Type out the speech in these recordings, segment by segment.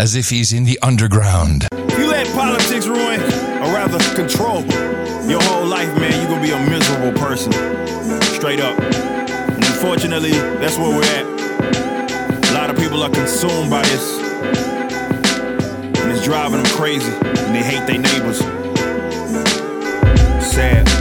as if he's in the underground. You let politics ruin, or rather control, your whole life, man, you're gonna be a miserable person. Straight up. And unfortunately, that's where we're at. A lot of people are consumed by this. And it's driving them crazy. And they hate their neighbors. Sad.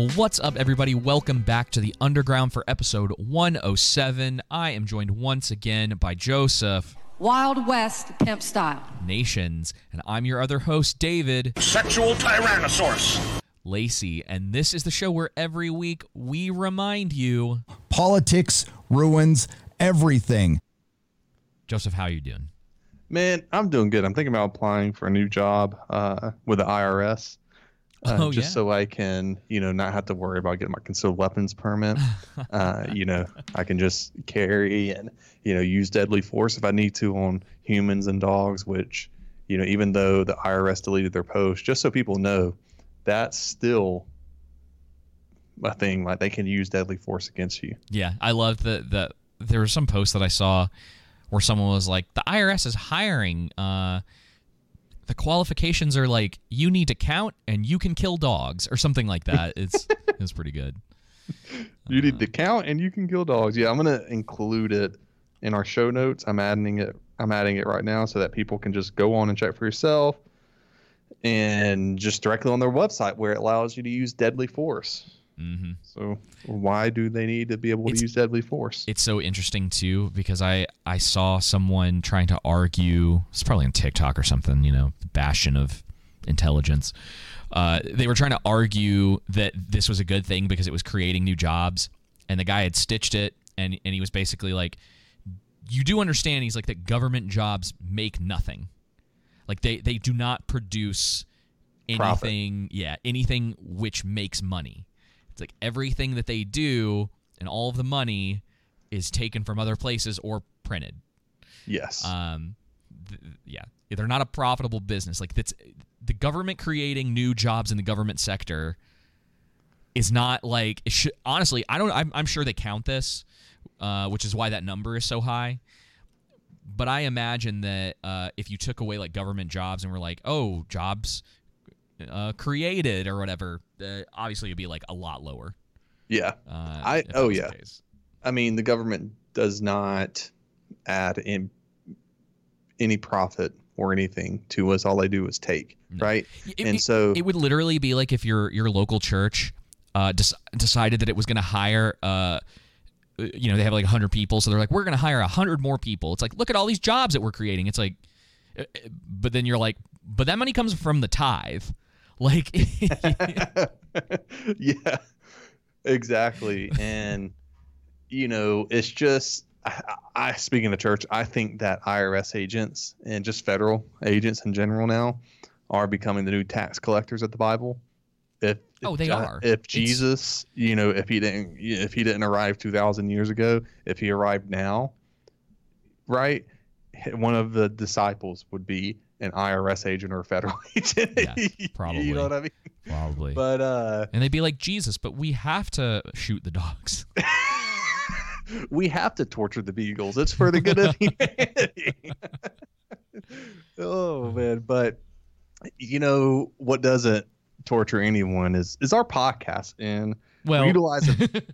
Well, what's up, everybody? Welcome back to the Underground for episode 107. I am joined once again by Joseph Wild West pimp style. Nations, and I'm your other host, David Sexual Tyrannosaurus. Lacey. And this is the show where every week we remind you, Politics ruins everything. Joseph, how you doing? Man, I'm doing good. I'm thinking about applying for a new job uh, with the IRS. Uh, Oh, just yeah? so I can, you know, not have to worry about getting my concealed weapons permit. uh, you know, I can just carry and, you know, use deadly force if I need to on humans and dogs, which, you know, even though the IRS deleted their post, just so people know, that's still a thing. Like they can use deadly force against you. Yeah, I love that. The, there was some post that I saw where someone was like, "The IRS is hiring. Uh, the qualifications are like you need to count and you can kill dogs or something like that." It's it's pretty good. You need to uh, count and you can kill dogs. Yeah, I'm gonna include it in our show notes. I'm adding it. I'm adding it right now so that people can just go on and check for yourself, and just directly on their website where it allows you to use deadly force. Hmm So why do they need to be able It's- to use deadly force? It's so interesting too because I I saw someone trying to argue. It's probably on TikTok or something. You know, the bastion of intelligence. Uh, they were trying to argue that this was a good thing because it was creating new jobs, and the guy had stitched it, and and he was basically like, "You do understand?" He's like that government jobs make nothing, like they they do not produce Profit. anything. Yeah, anything which makes money. It's like everything that they do and all of the money is taken from other places or printed. yes. Um, th- yeah, they're not a profitable business. Like that's the government creating new jobs in the government sector is not like it should. Honestly, I don't. I'm, I'm sure they count this, uh, which is why that number is so high. But I imagine that uh, if you took away like government jobs and were like, oh, jobs uh, created or whatever, uh, obviously it'd be like a lot lower. yeah. Uh, I- oh, yeah. I mean, the government does not add in any profit or anything to us. All they do is take, No. right? It- and it- so it would literally be like if your your local church uh, des- decided that it was going to hire uh, you know they have like 100 people so they're like we're going to hire 100 more people it's like look at all these jobs that we're creating it's like uh, uh, but then you're like but that money comes from the tithe like yeah, exactly. And you know, it's just I, I speaking of church, I think that IRS agents and just federal agents in general now are becoming the new tax collectors of the Bible. If Oh, they are. If It's- Jesus, you know, if he didn't, if he didn't arrive two thousand years ago, if he arrived now, right, one of the disciples would be an IRS agent or a federal agent. Yeah, You know what I mean? probably But uh, and they'd be like jesus but we have to shoot the dogs we have to torture the beagles. It's for the good of humanity. oh man, but you know what doesn't torture anyone is is our podcast and well we utilize it.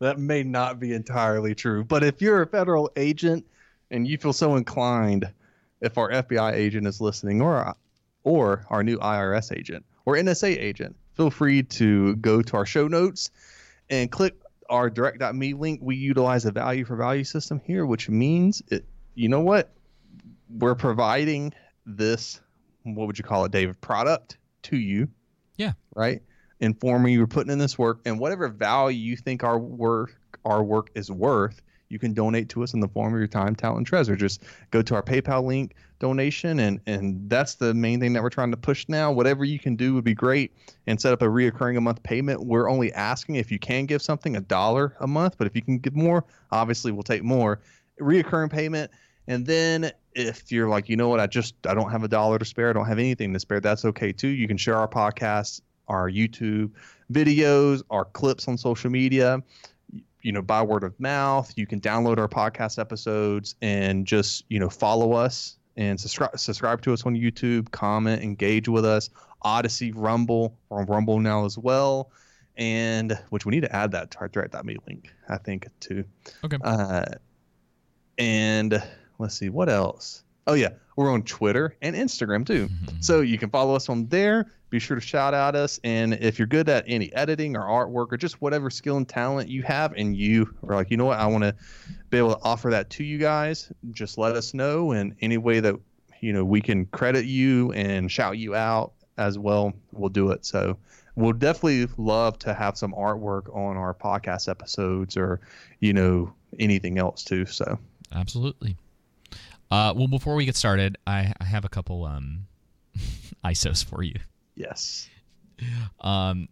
that may not be entirely true, but if you're a federal agent and you feel so inclined, if our FBI agent is listening or or our new IRS agent or NSA agent, feel free to go to our show notes and click our direct.me link. We utilize a value for value system here, which means it, you know what? We're providing this, what would you call it, David, product to you. Yeah. Right? Informing you we're putting in this work and whatever value you think our work our work is worth, you can donate to us in the form of your time, talent, and treasure. Just go to our PayPal link, donation, and and that's the main thing that we're trying to push now. Whatever you can do would be great, and set up a reoccurring a month payment. We're only asking if you can give something a dollar a month, but if you can give more, obviously we'll take more. Reoccurring payment, and then if you're like, you know what, I just I don't have a dollar to spare, I don't have anything to spare, that's okay too. You can share our podcast our YouTube videos, our clips on social media, you know, by word of mouth. You can download our podcast episodes and just, you know, follow us and subscribe subscribe to us on YouTube, comment, engage with us. Odysee, Rumble, we're on Rumble now as well. And which we need to add that to our direct.me link, I think, too. Okay. Uh, and let's see what else. Oh yeah, we're on Twitter and Instagram too. Mm-hmm. so you can follow us on there. Be sure to shout out us. And if you're good at any editing or artwork or just whatever skill and talent you have, and you are like, you know what, I want to be able to offer that to you guys, just let us know. And any way that you know we can credit you and shout you out as well, we'll do it. So we'll definitely love to have some artwork on our podcast episodes or you know anything else too. So Absolutely. Uh, well, before we get started, I, I have a couple um, ISOs for you. yes. Um,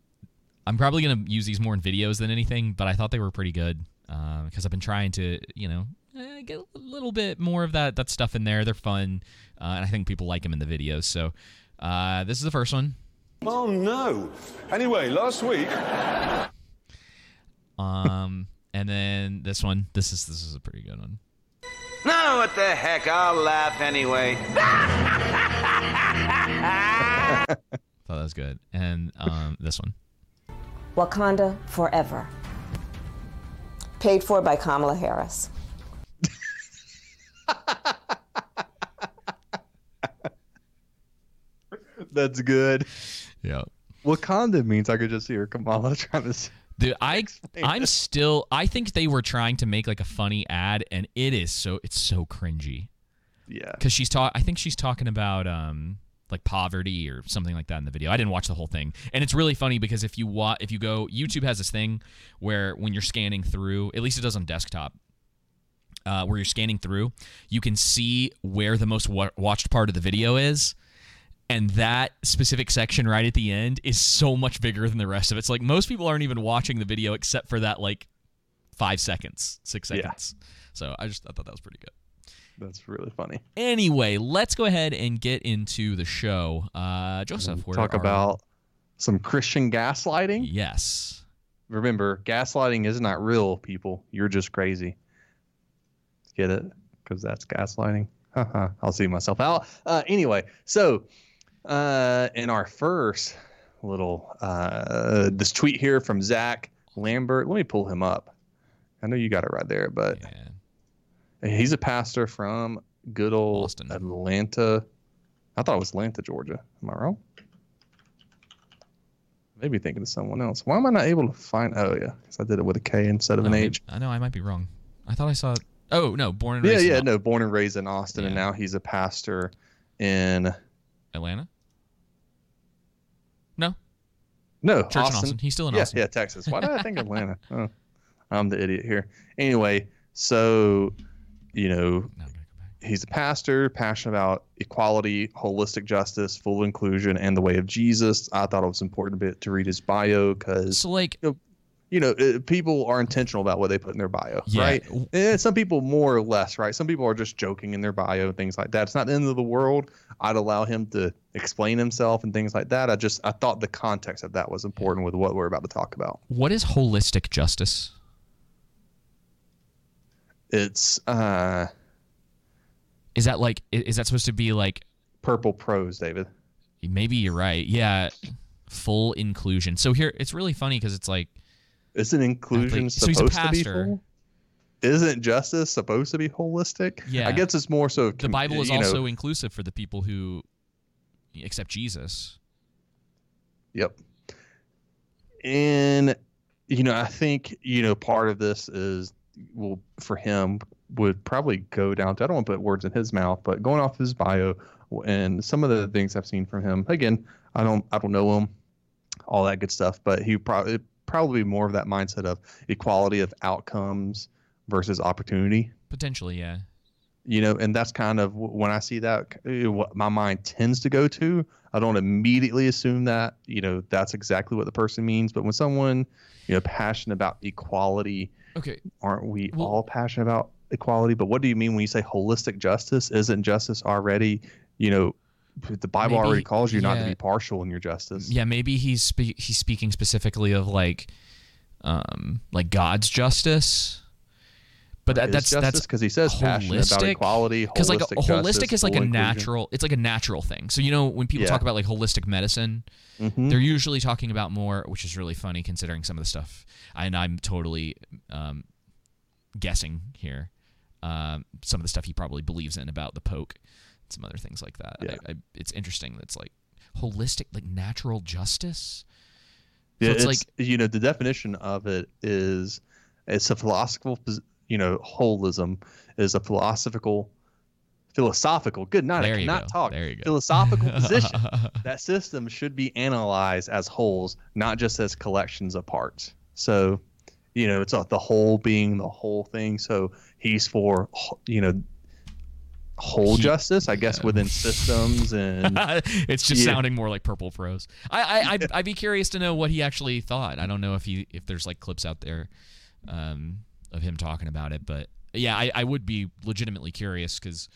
I'm probably gonna use these more in videos than anything, but I thought they were pretty good because I've been trying to, you know, eh, get a little bit more of that that stuff in there. They're fun, uh, and I think people like them in the videos. So uh, this is the first one. Oh no. Anyway, last week. Um, and then this one. This is this is a pretty good one. No, what the heck? I'll laugh anyway. Thought that was good. And um, this one. Wakanda Forever. Paid for by Kamala Harris. That's good. Yeah. Wakanda means I could just hear Kamala trying to. s- Dude, I Explain I'm it. still I think they were trying to make like a funny ad and it is so it's so cringy. Yeah. Cuz she's talk I think she's talking about um like poverty or something like that in the video. I didn't watch the whole thing. And it's really funny because if you wa- if you go YouTube has this thing where when you're scanning through, at least it does on desktop. Uh, where you're scanning through, you can see where the most wa- watched part of the video is and that specific section right at the end is so much bigger than the rest of it. It's like most people aren't even watching the video except for that like five seconds, six Yeah. seconds. So I just I thought that was pretty good. That's really funny. Anyway, let's go ahead and get into the show. Uh, Joseph, where Talk about some Christian gaslighting. yes. Remember, gaslighting is not real, people. You're just crazy. Get it? Because that's gaslighting. I'll see myself out. Uh, anyway, so uh, in our first little uh, this tweet here from Zach Lambert. Let me pull him up. I know you got it right there, but Yeah. he's a pastor from good old Austin. Atlanta. I thought it was Atlanta, Georgia. Am I wrong? Maybe thinking of someone else. Why am I not able to find? Oh yeah, because I did it with a K instead of Oh, an H. I know I might be wrong. I thought I saw. Oh no, born and Yeah, raised yeah, in no. Born and raised in Austin, and now he's a pastor in Atlanta. No, no Church in Austin. He's still in yeah, Austin. yeah, Texas. Why did I think Atlanta? Oh, I'm the idiot here. Anyway, so you know, No, I'm gonna go back. he's a pastor, passionate about equality, holistic justice, full inclusion, and the way of Jesus. I thought it was important a bit to read his bio because So like, you know uh, people are intentional about what they put in their bio, Yeah. right? And some people more or less, right? Some people are just joking in their bio and things like that. It's not the end of the world. I'd allow him to explain himself and things like that. I just I thought the context of that was important with what we're about to talk about. what is holistic justice? It's uh Is that like? Is that supposed to be like? purple prose, David. Maybe you're right. Yeah, full inclusion. So here, it's really funny because it's like Isn't inclusion so he's a supposed to be pastor. full? Isn't justice supposed to be holistic? Yeah. I guess it's more so. the Bible is you know, also inclusive for the people who accept Jesus. Yep. And you know, I think you know part of this is well for him would probably go down to I don't want to put words in his mouth, but going off his bio and some of the things I've seen from him. Again, I don't I don't know him, all that good stuff, but he probably probably more of that mindset of equality of outcomes versus opportunity Potentially, yeah. you know and that's kind of when i see that uh, what my mind tends to go to i don't immediately assume that you know that's exactly what the person means but when someone you know passionate about equality Okay. aren't we Well- all passionate about equality but what do you mean when you say holistic justice isn't justice already you know the Bible Maybe- already calls you not to be partial in your justice. yeah, maybe he's spe- he's speaking specifically of like um like God's justice. But that, that's that's 'cause he says passionate about equality, Because like a, holistic justice, is like a inclusion. natural. It's like a natural thing. So you know when people Yeah. talk about like holistic medicine, Mhm. they're usually talking about more, which is really funny considering some of the stuff. And I'm totally um, guessing here. Um, some of the stuff he probably believes in about the poke, and some other things like that. Yeah. I, I, it's interesting. That's like holistic, like natural justice. Yeah, so it's, it's, like you know the definition of it is it's a philosophical you know holism is a philosophical philosophical good night There I you cannot go. talk There you go. philosophical position that system should be analyzed as wholes not just as collections of parts so you know it's the whole being the whole thing so he's for you know whole He- justice I guess within systems and it's just Yeah. sounding more like purple prose. I, I I'd, I'd be curious to know what he actually thought. I don't know if he if there's like clips out there um, of him talking about it, but yeah, I, I would be legitimately curious because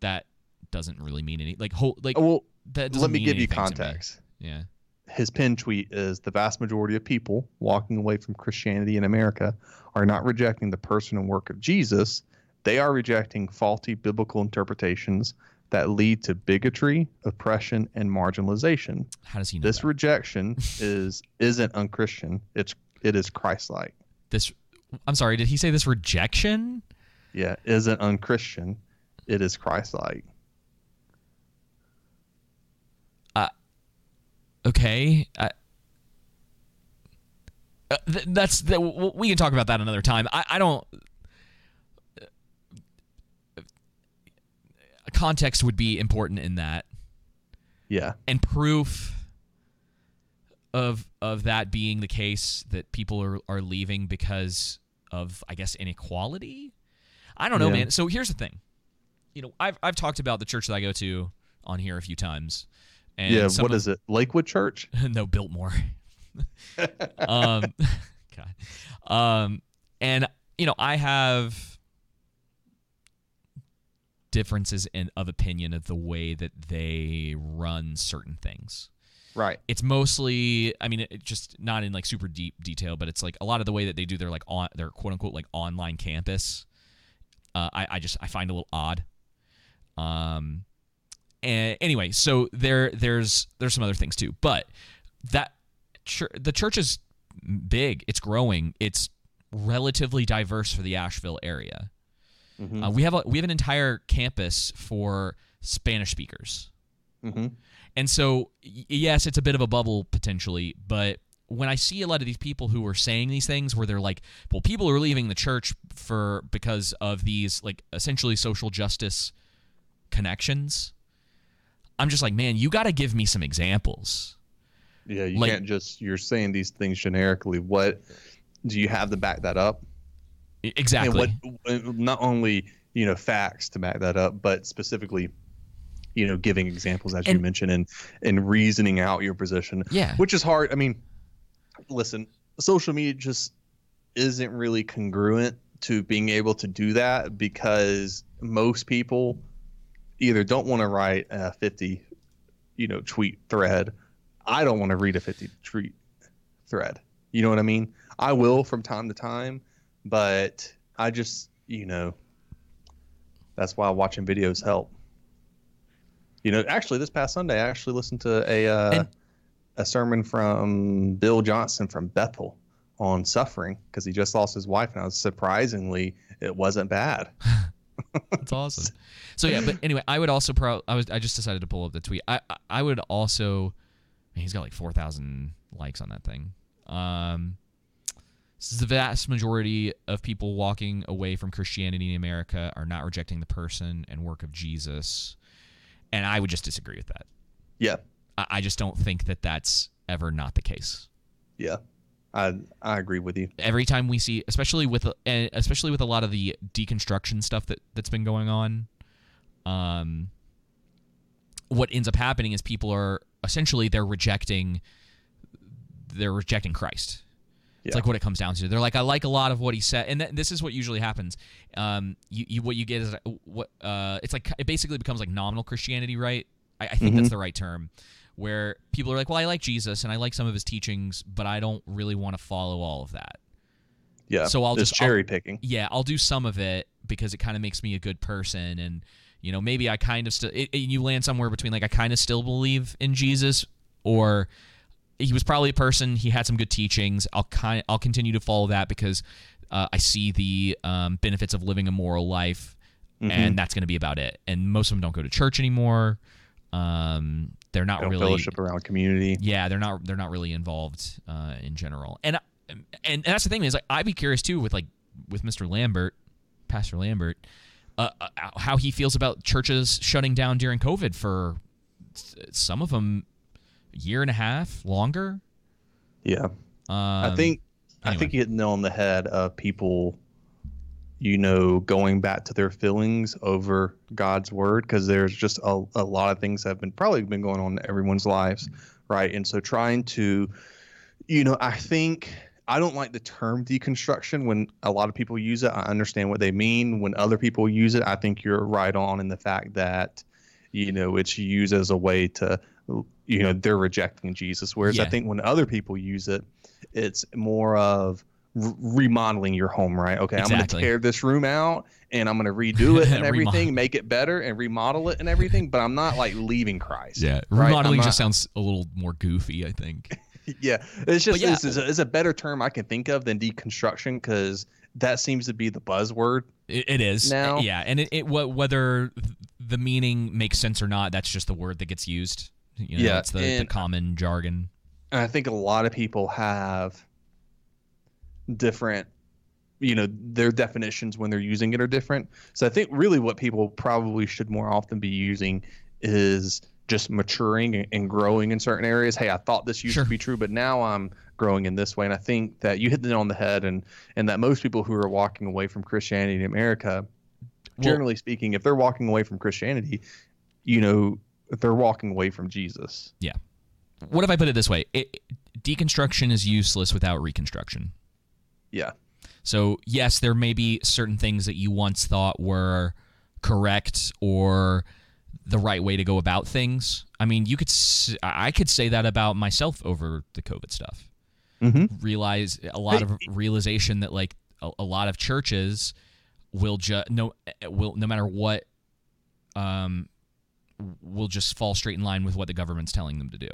that doesn't really mean any like whole like Oh, well that doesn't let me give you context Yeah. his pin tweet is the vast majority of people walking away from Christianity in America are not rejecting the person and work of Jesus. They are rejecting faulty biblical interpretations that lead to bigotry, oppression, and marginalization. How does he know This that? rejection is isn't unchristian. It's it is Christ-like. this I'm sorry, did he say this rejection? Yeah, isn't unchristian. It is Christ-like. Okay. I, uh, th- that's We can talk about that another time. I, I don't. Context would be important in that, Yeah. and proof of of that being the case that people are are leaving because of I guess inequality. I don't know, Yeah. man. So here's the thing. You know, I've I've talked about the church that I go to on here a few times. And yeah, what of- is it? Lakewood Church? no, Biltmore. um, God. Um, and you know, I have differences in of opinion of the way that they run certain things. Right. It's mostly, I mean, it just not in like super deep detail, but it's like a lot of the way that they do their like on their quote unquote like online campus. Uh, I I just I find a little odd. Um, and anyway, so there there's there's some other things too, but that the church is big. It's growing. It's relatively diverse for the Asheville area. Mhm. Uh, we have a we have an entire campus for Spanish speakers. Mm-hmm. And so, yes, it's a bit of a bubble potentially, but when I see a lot of these people who are saying these things where they're like, well, people are leaving the church for because of these like essentially social justice connections, I'm just like, man, you got to give me some examples. Yeah, you Like- can't just you're saying these things generically. What do you have to back that up? Exactly. And what not only you know facts to back that up, but specifically, you know, giving examples as you mentioned and and reasoning out your position. Yeah. which is hard. I mean, listen, social media just isn't really congruent to being able to do that because most people either don't want to write a 50 you know tweet thread i don't want to read a 50 tweet thread you know what i mean i will from time to time but i just you know that's why watching videos help you know actually this past sunday i actually listened to a uh, And- a sermon from bill johnson from bethel on suffering because he just lost his wife and I was surprisingly it wasn't bad That's awesome. So yeah, but anyway, I would also pro. I was. I just decided to pull up the tweet. I. I- would also. Man, he's got like four thousand likes on that thing. Um, this is the vast majority of people walking away from Christianity in America are not rejecting the person and work of Jesus, and I would just disagree with that. yeah I, I just don't think that that's ever not the case. yeah i i agree with you every time we see especially with and especially with a lot of the deconstruction stuff that that's been going on um what ends up happening is people are essentially they're rejecting they're rejecting Christ. It's Yeah. like what it comes down to. They're like, I like a lot of what he said, and th- this is what usually happens. Um, you, you what you get is what uh, it's like it basically becomes like nominal Christianity, right? I, I think Mhm. that's the right term. Where people are like, well, I like Jesus and I like some of his teachings, but I don't really want to follow all of that. Yeah. So I'll just I'll- cherry picking. Yeah, I'll do some of it because it kind of makes me a good person, and you know, maybe I kind of still. You land somewhere between like I kind of still believe in Jesus, or he was probably a person. He had some good teachings. I'll kind I'll continue to follow that because uh, I see the um, benefits of living a moral life, Mhm. and that's going to be about it. And most of them don't go to church anymore. Um, they're not Don't really fellowship around community. yeah, they're not they're not really involved uh, in general. And and and that's the thing is like I'd be curious too with like with Mr. Lambert, Pastor Lambert, uh, uh, how he feels about churches shutting down during COVID for some of them year and a half longer. Yeah. I Um, think I think you hit the nail on the head of people, you know, going back to their feelings over God's word because there's just a, a lot of things that have been probably been going on in everyone's lives, right? And so trying to, you know, I think I don't like the term deconstruction when a lot of people use it. I understand what they mean. When other people use it, I think you're right on in the fact that, you know, it's used as a way to, you know, they're rejecting Jesus. Whereas I think when other people use it, it's more of r- remodeling your home, right? Okay, I'm going to tear this room out and I'm going to redo it and everything, make it better and remodel it and everything. But I'm not like leaving Christ. yeah, right? remodeling I'm just sounds a little more goofy. I think. yeah, it's just yeah. this is a, is a better term I can think of than deconstruction because that seems to be the buzzword. It, it is Now- yeah, and it, it whether the meaning makes sense or not, that's just the word that gets used. You know, Yeah, it's the, the common jargon. And I think a lot of people have different, you know, their definitions when they're using it are different. So I think really what people probably should more often be using is just maturing and- growing in certain areas. Hey, I thought this used Sure. to be true, but now I'm growing in this way. And I think that you hit the nail on the head, and and that most people who are walking away from Christianity in America, generally speaking, if they're walking away from Christianity, you know, they're walking away from Jesus. Yeah. What if I put it this way? It, deconstruction is useless without reconstruction. Yeah. So, yes, there may be certain things that you once thought were correct or the right way to go about things. I mean, you could I could say that about myself over the COVID stuff. Mm-hmm. Realize a lot of realization that like a, a lot of churches will just no will no matter what um will just fall straight in line with what the government's telling them to do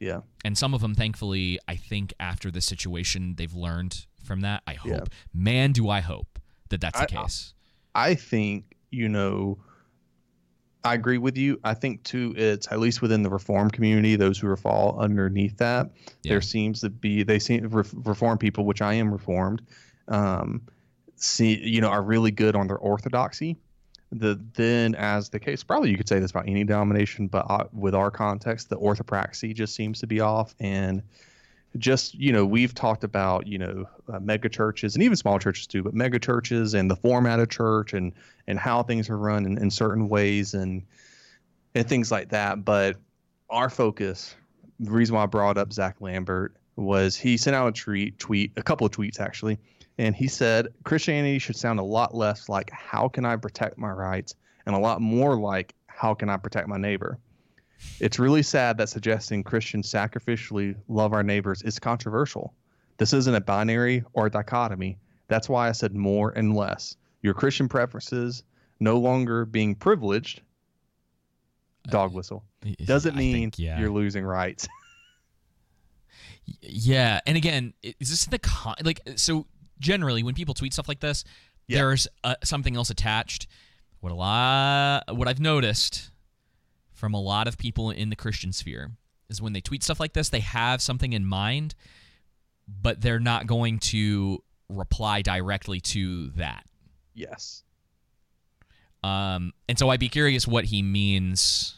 Yeah. and some of them thankfully i think after this situation they've learned from that i hope Yeah. man do i hope that that's the I- I- case I think, you know, I agree with you. I think too, it's at least within the reform community, those who are fall underneath that, Yeah. there seems to be they seem re- reform people, which I am reformed, um, see you know are really good on their orthodoxy. The then as the case, probably you could say this about any denomination, but uh, with our context, the orthopraxy just seems to be off. And just you know we've talked about you know uh, mega churches and even small churches too but mega churches and the format of church and and how things are run in, in certain ways and and things like that. But our focus the reason why i brought up zach lambert was he sent out a tweet tweet a couple of tweets actually and he said christianity should sound a lot less like how can i protect my rights and a lot more like how can i protect my neighbor it's really sad that suggesting Christians sacrificially love our neighbors is controversial. This isn't a binary or a dichotomy. That's why I said more and less. Your Christian preferences no longer being privileged, dog whistle, doesn't mean think, yeah. you're losing rights. Yeah, and again, is this the con- like so? Generally, when people tweet stuff like this, Yeah. there's uh, something else attached. What a lot, what I've noticed from a lot of people in the Christian sphere is when they tweet stuff like this, they have something in mind, but they're not going to reply directly to that. yes. Um, and so I'd be curious what he means.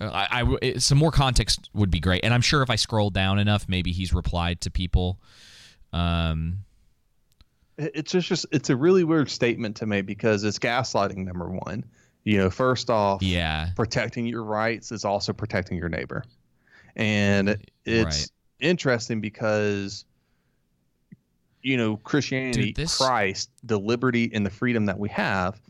I, I it- some more context would be great, and I'm sure if I scroll down enough, maybe he's replied to people. Um, It's just, just it's a really weird statement to make because it's gaslighting number one. You know, first off, yeah, protecting your rights is also protecting your neighbor. And it's Right. interesting because you know, Christianity, Dude, this- Christ, the liberty and the freedom that we have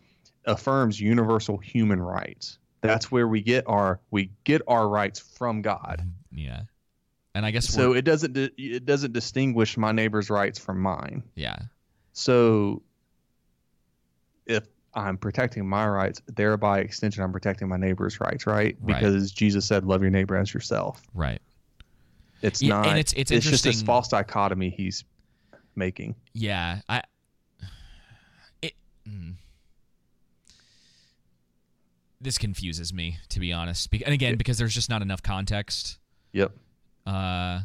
affirms universal human rights. That's where we get our we get our rights from God. Yeah. And I guess So it doesn't di- it doesn't distinguish my neighbor's rights from mine. yeah. So if I'm protecting my rights, thereby extension, I'm protecting my neighbor's rights, right? Right. Because Jesus said, "Love your neighbor as yourself." Right. It's Yeah, not. and it's- it's just this false dichotomy he's making. Yeah, I. It. mm. This confuses me, to be honest. Be- and again, because there's just not enough context. Yep. Uh,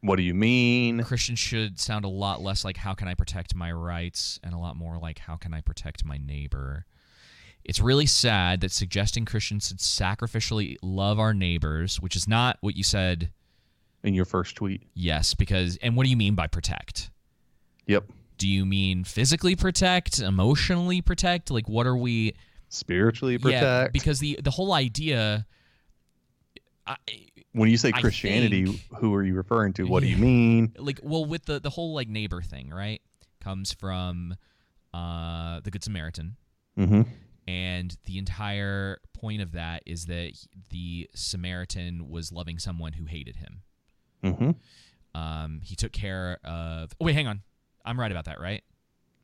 What do you mean? Christians should sound a lot less like "How can I protect my rights?" and a lot more like "How can I protect my neighbor?" It's really sad that suggesting Christians should sacrificially love our neighbors, which is not what you said. In your first tweet. Yes, because and what do you mean by protect? Yep. Do you mean physically protect, emotionally protect? Like what are we Spiritually protect. Yeah, because the the whole idea I, when you say Christianity, think- who are you referring to? What do you mean? like well with the the whole like neighbor thing, right? Comes from uh the good Samaritan. Mm-hmm. And the entire point of that is that the Samaritan was loving someone who hated him. Mm-hmm. Um, he took care of. Oh, wait, hang on. I'm right about that, right?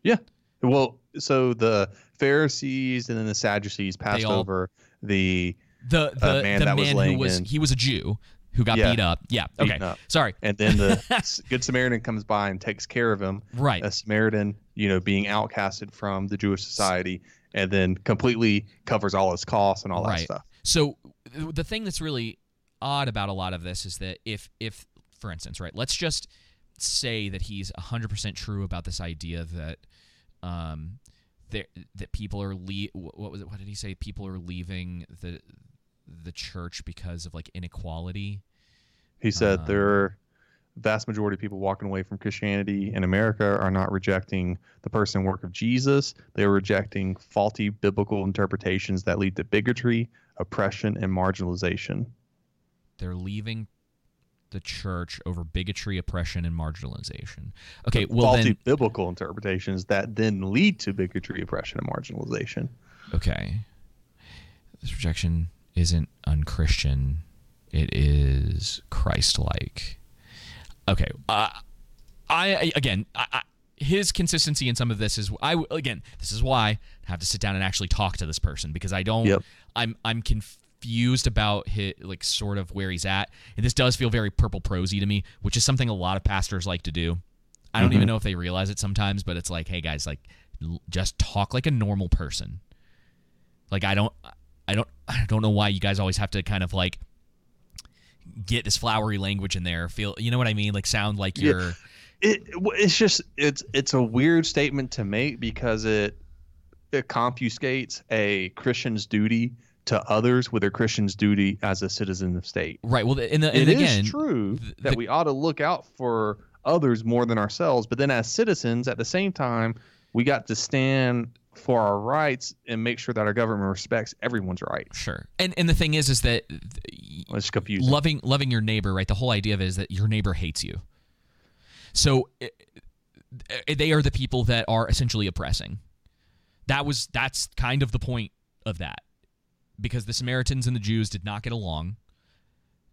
Yeah. Well, so the Pharisees and then the Sadducees passed all- over the The the, uh, man the that was who laying was in. he was a Jew who got Yeah. beat up. Yeah. Okay. up. Sorry. and then the Good Samaritan comes by and takes care of him. Right. A Samaritan, you know, being outcasted from the Jewish society, and then completely covers all his costs and all that stuff. right. So the thing that's really odd about a lot of this is that if if for instance, right, let's just say that he's 100% true about this idea that um there that people are le- what was it what did he say people are leaving the the church because of like inequality. He said Uh, there are vast majority of people walking away from Christianity in America are not rejecting the person and work of Jesus. They are rejecting faulty biblical interpretations that lead to bigotry, oppression, and marginalization. They're leaving the church over bigotry, oppression and marginalization. Okay, well faulty then biblical interpretations that then lead to bigotry, oppression, and marginalization. okay. This rejection isn't unchristian. It is Christ-like. Okay. Uh, I I- again, I, I, his consistency in some of this is I again, this is why I have to sit down and actually talk to this person because I don't Yep. I'm I'm confused about his, like sort of where he's at. And this does feel very purple prosy to me, which is something a lot of pastors like to do. I don't even mm-hmm. know if they realize it sometimes, but it's like, hey guys, like l- just talk like a normal person. Like I don't I don't I don't know why you guys always have to kind of like get this flowery language in there. Feel you know what I mean? Like sound like you're It, it's just it's it's a weird statement to make because it it confiscates a Christian's duty to others with their Christian's duty as a citizen of state. right. Well, and, the, It and is true th- that the- we ought to look out for others more than ourselves, but then as citizens, at the same time, we got to stand for our rights and make sure that our government respects everyone's rights. sure. And and the thing is, is that th- It's confusing. loving loving your neighbor, right? The whole idea of it is that your neighbor hates you. So i- i- they are the people that are essentially oppressing. That was that's kind of the point of that. Because the Samaritans and the Jews did not get along.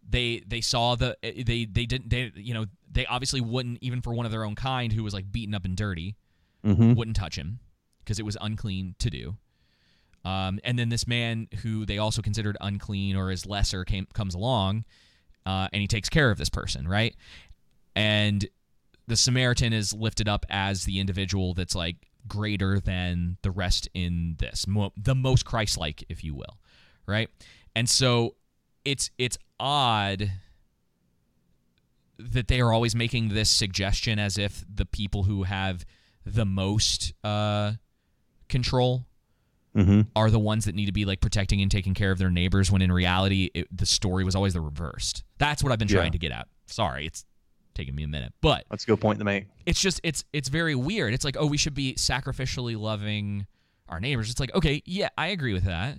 They they saw the eh, they they didn't they you know they obviously wouldn't even for one of their own kind who was like beaten up and dirty Mhm. wouldn't touch him because it was unclean to do. Um, and then this man who they also considered unclean or is lesser came comes along, uh, and he takes care of this person, right? And the Samaritan is lifted up as the individual that's like greater than the rest in this, mo- the most Christ-like, if you will, right? And so it's it's odd that they are always making this suggestion as if the people who have the most uh, control Mm-hmm. are the ones that need to be like protecting and taking care of their neighbors when in reality it, the story was always the reversed that's what i've been Yeah. trying to get at sorry it's taking me a minute but That's a good point to make. it's just it's it's very weird it's like oh we should be sacrificially loving our neighbors it's like okay yeah i agree with that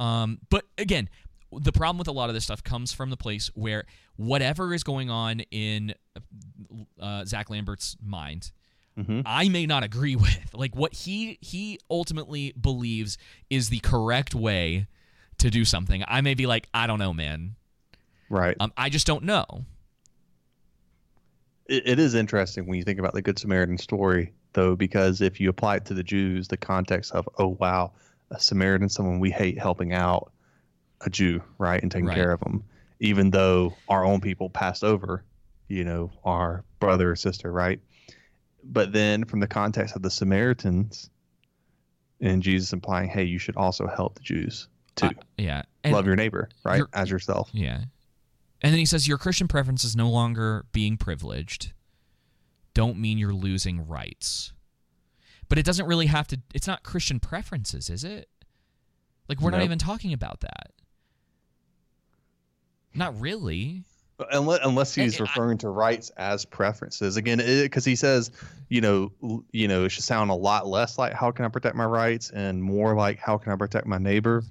um but again the problem with a lot of this stuff comes from the place where whatever is going on in uh, zach lambert's mind Mhm. I may not agree with. Like what he he ultimately believes is the correct way to do something, I may be like, I don't know, man. Right. Um, I just don't know. it, it is interesting when you think about the Good Samaritan story, though, because if you apply it to the Jews, the context of, oh, wow, a Samaritan, someone we hate helping out a Jew, right, and taking Right. care of them, even though our own people passed over, you know, our brother or sister, right? But then from the context of the Samaritans, and Jesus implying, hey, you should also help the Jews too. Uh, yeah. And- Love your neighbor, right, as yourself. Yeah. And then he says your Christian preference is no longer being privileged. Don't mean you're losing rights. But it doesn't really have to it's not Christian preferences, is it? Like we're not even talking about that. Not really. unless, unless he's and I- referring to rights as preferences again because he says you know you know it should sound a lot less like how can i protect my rights and more like how can i protect my neighbor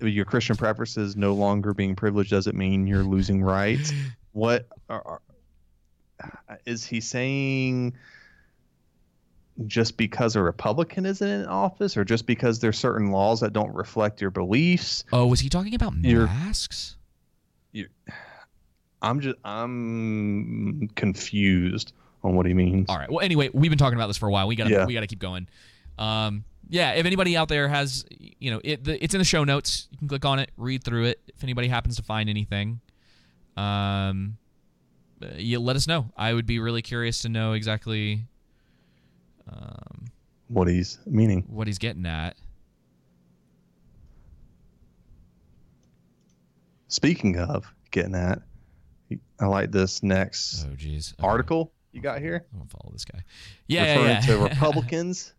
Mm-hmm. your christian preferences no longer being privileged doesn't mean you're losing rights what are, are- is he saying just because a republican isn't in office or just because there's certain laws that don't reflect your beliefs Oh, was he talking about You're- masks? you I'm just I'm confused on what he means. All right. Well, anyway, we've been talking about this for a while. We got to Yeah. we got to keep going. Um, yeah. If anybody out there has, you know, it the, it's in the show notes. You can click on it, read through it. If anybody happens to find anything, um, uh, you let us know. I would be really curious to know exactly um, What he's meaning. what he's getting at. Speaking of getting at, I like this next Oh, geez. article you got here. I'm gonna follow this guy. Yeah, yeah, referring yeah. to Republicans.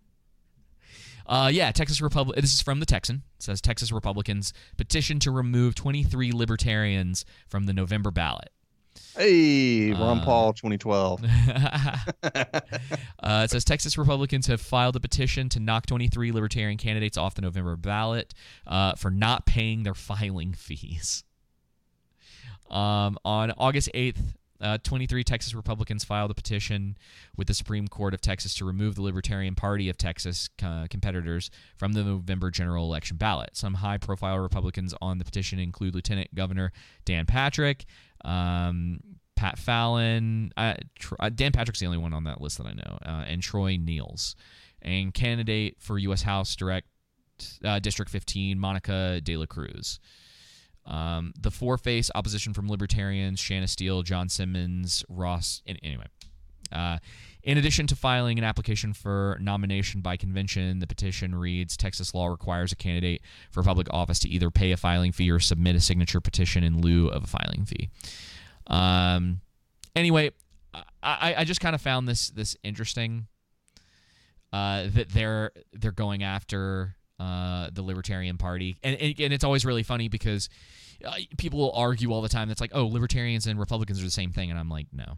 Uh, yeah, Texas Republic. This is from the Texan. It says Texas Republicans petition to remove 23 libertarians from the November ballot. Hey, Ron Uh, Paul, 2012. Uh, it says Texas Republicans have filed a petition to knock 23 libertarian candidates off the November ballot uh, for not paying their filing fees. Um, on August 8th, uh, 23 Texas Republicans filed a petition with the Supreme Court of Texas to remove the Libertarian Party of Texas uh, competitors from the November general election ballot. Some high profile Republicans on the petition include Lieutenant Governor Dan Patrick, um, Pat Fallon. Uh, Tr- uh, Dan Patrick's the only one on that list that I know, uh, and Troy Nehls. And candidate for U.S. House Direct uh, District 15, Monica De La Cruz. Um, the four face opposition from Libertarians, Shanna Steele, John Simmons, Ross. an- Anyway, uh, in addition to filing an application for nomination by convention, the petition reads Texas law requires a candidate for public office to either pay a filing fee or submit a signature petition in lieu of a filing fee. Um, anyway, I, I, I just kind of found this this interesting uh, that they're they're going after uh, the Libertarian Party, and, and and it's always really funny because uh, people will argue all the time. That's like, oh, Libertarians and Republicans are the same thing, and I'm like, no.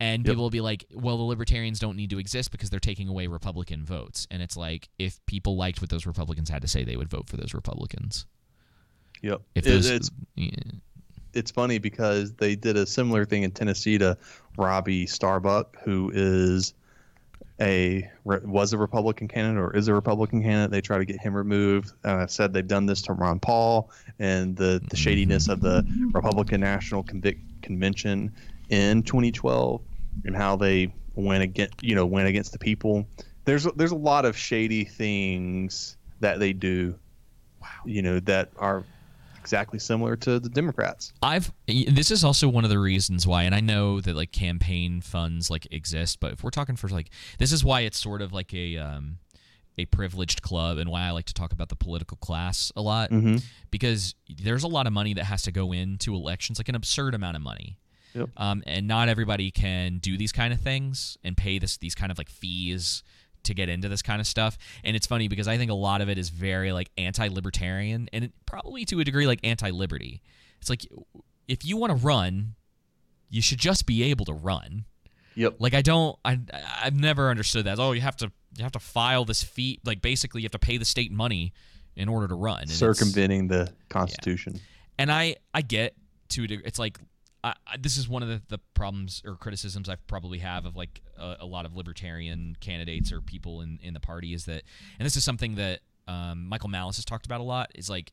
And Yep. people will be like, well, the Libertarians don't need to exist because they're taking away Republican votes, and it's like, if people liked what those Republicans had to say, they would vote for those Republicans. Yep. If It- those, it's yeah. it's funny because they did a similar thing in Tennessee to Robbie Starbuck, who is a was a Republican candidate or is a Republican candidate. They try to get him removed. I've said they've done this to Ron Paul and the the mm-hmm. shadiness of the Republican National Convic- Convention in 2012 and how they went against you know went against the people. There's there's a lot of shady things that they do. Wow. You know that are exactly similar to the Democrats. I've this is also one of the reasons why, and I know that like campaign funds like exist, but if we're talking for like this is why it's sort of like a um a privileged club and why I like to talk about the political class a lot Mhm. because there's a lot of money that has to go into elections, like an absurd amount of money. Yep. Um, and not everybody can do these kind of things and pay this these kind of like fees to get into this kind of stuff. And it's funny because I think a lot of it is very like anti-libertarian and it, probably to a degree like anti-liberty. It's like if you want to run, you should just be able to run. Yep. Like I don't I I've never understood that. Oh, you have to you have to file this fee like basically you have to pay the state money in order to run. And circumventing the Constitution. and I I get to a deg- it's like I, I, this is one of the, the problems or criticisms I probably have of like a, a lot of libertarian candidates or people in in the party is that and this is something that um, Michael Malice has talked about a lot is like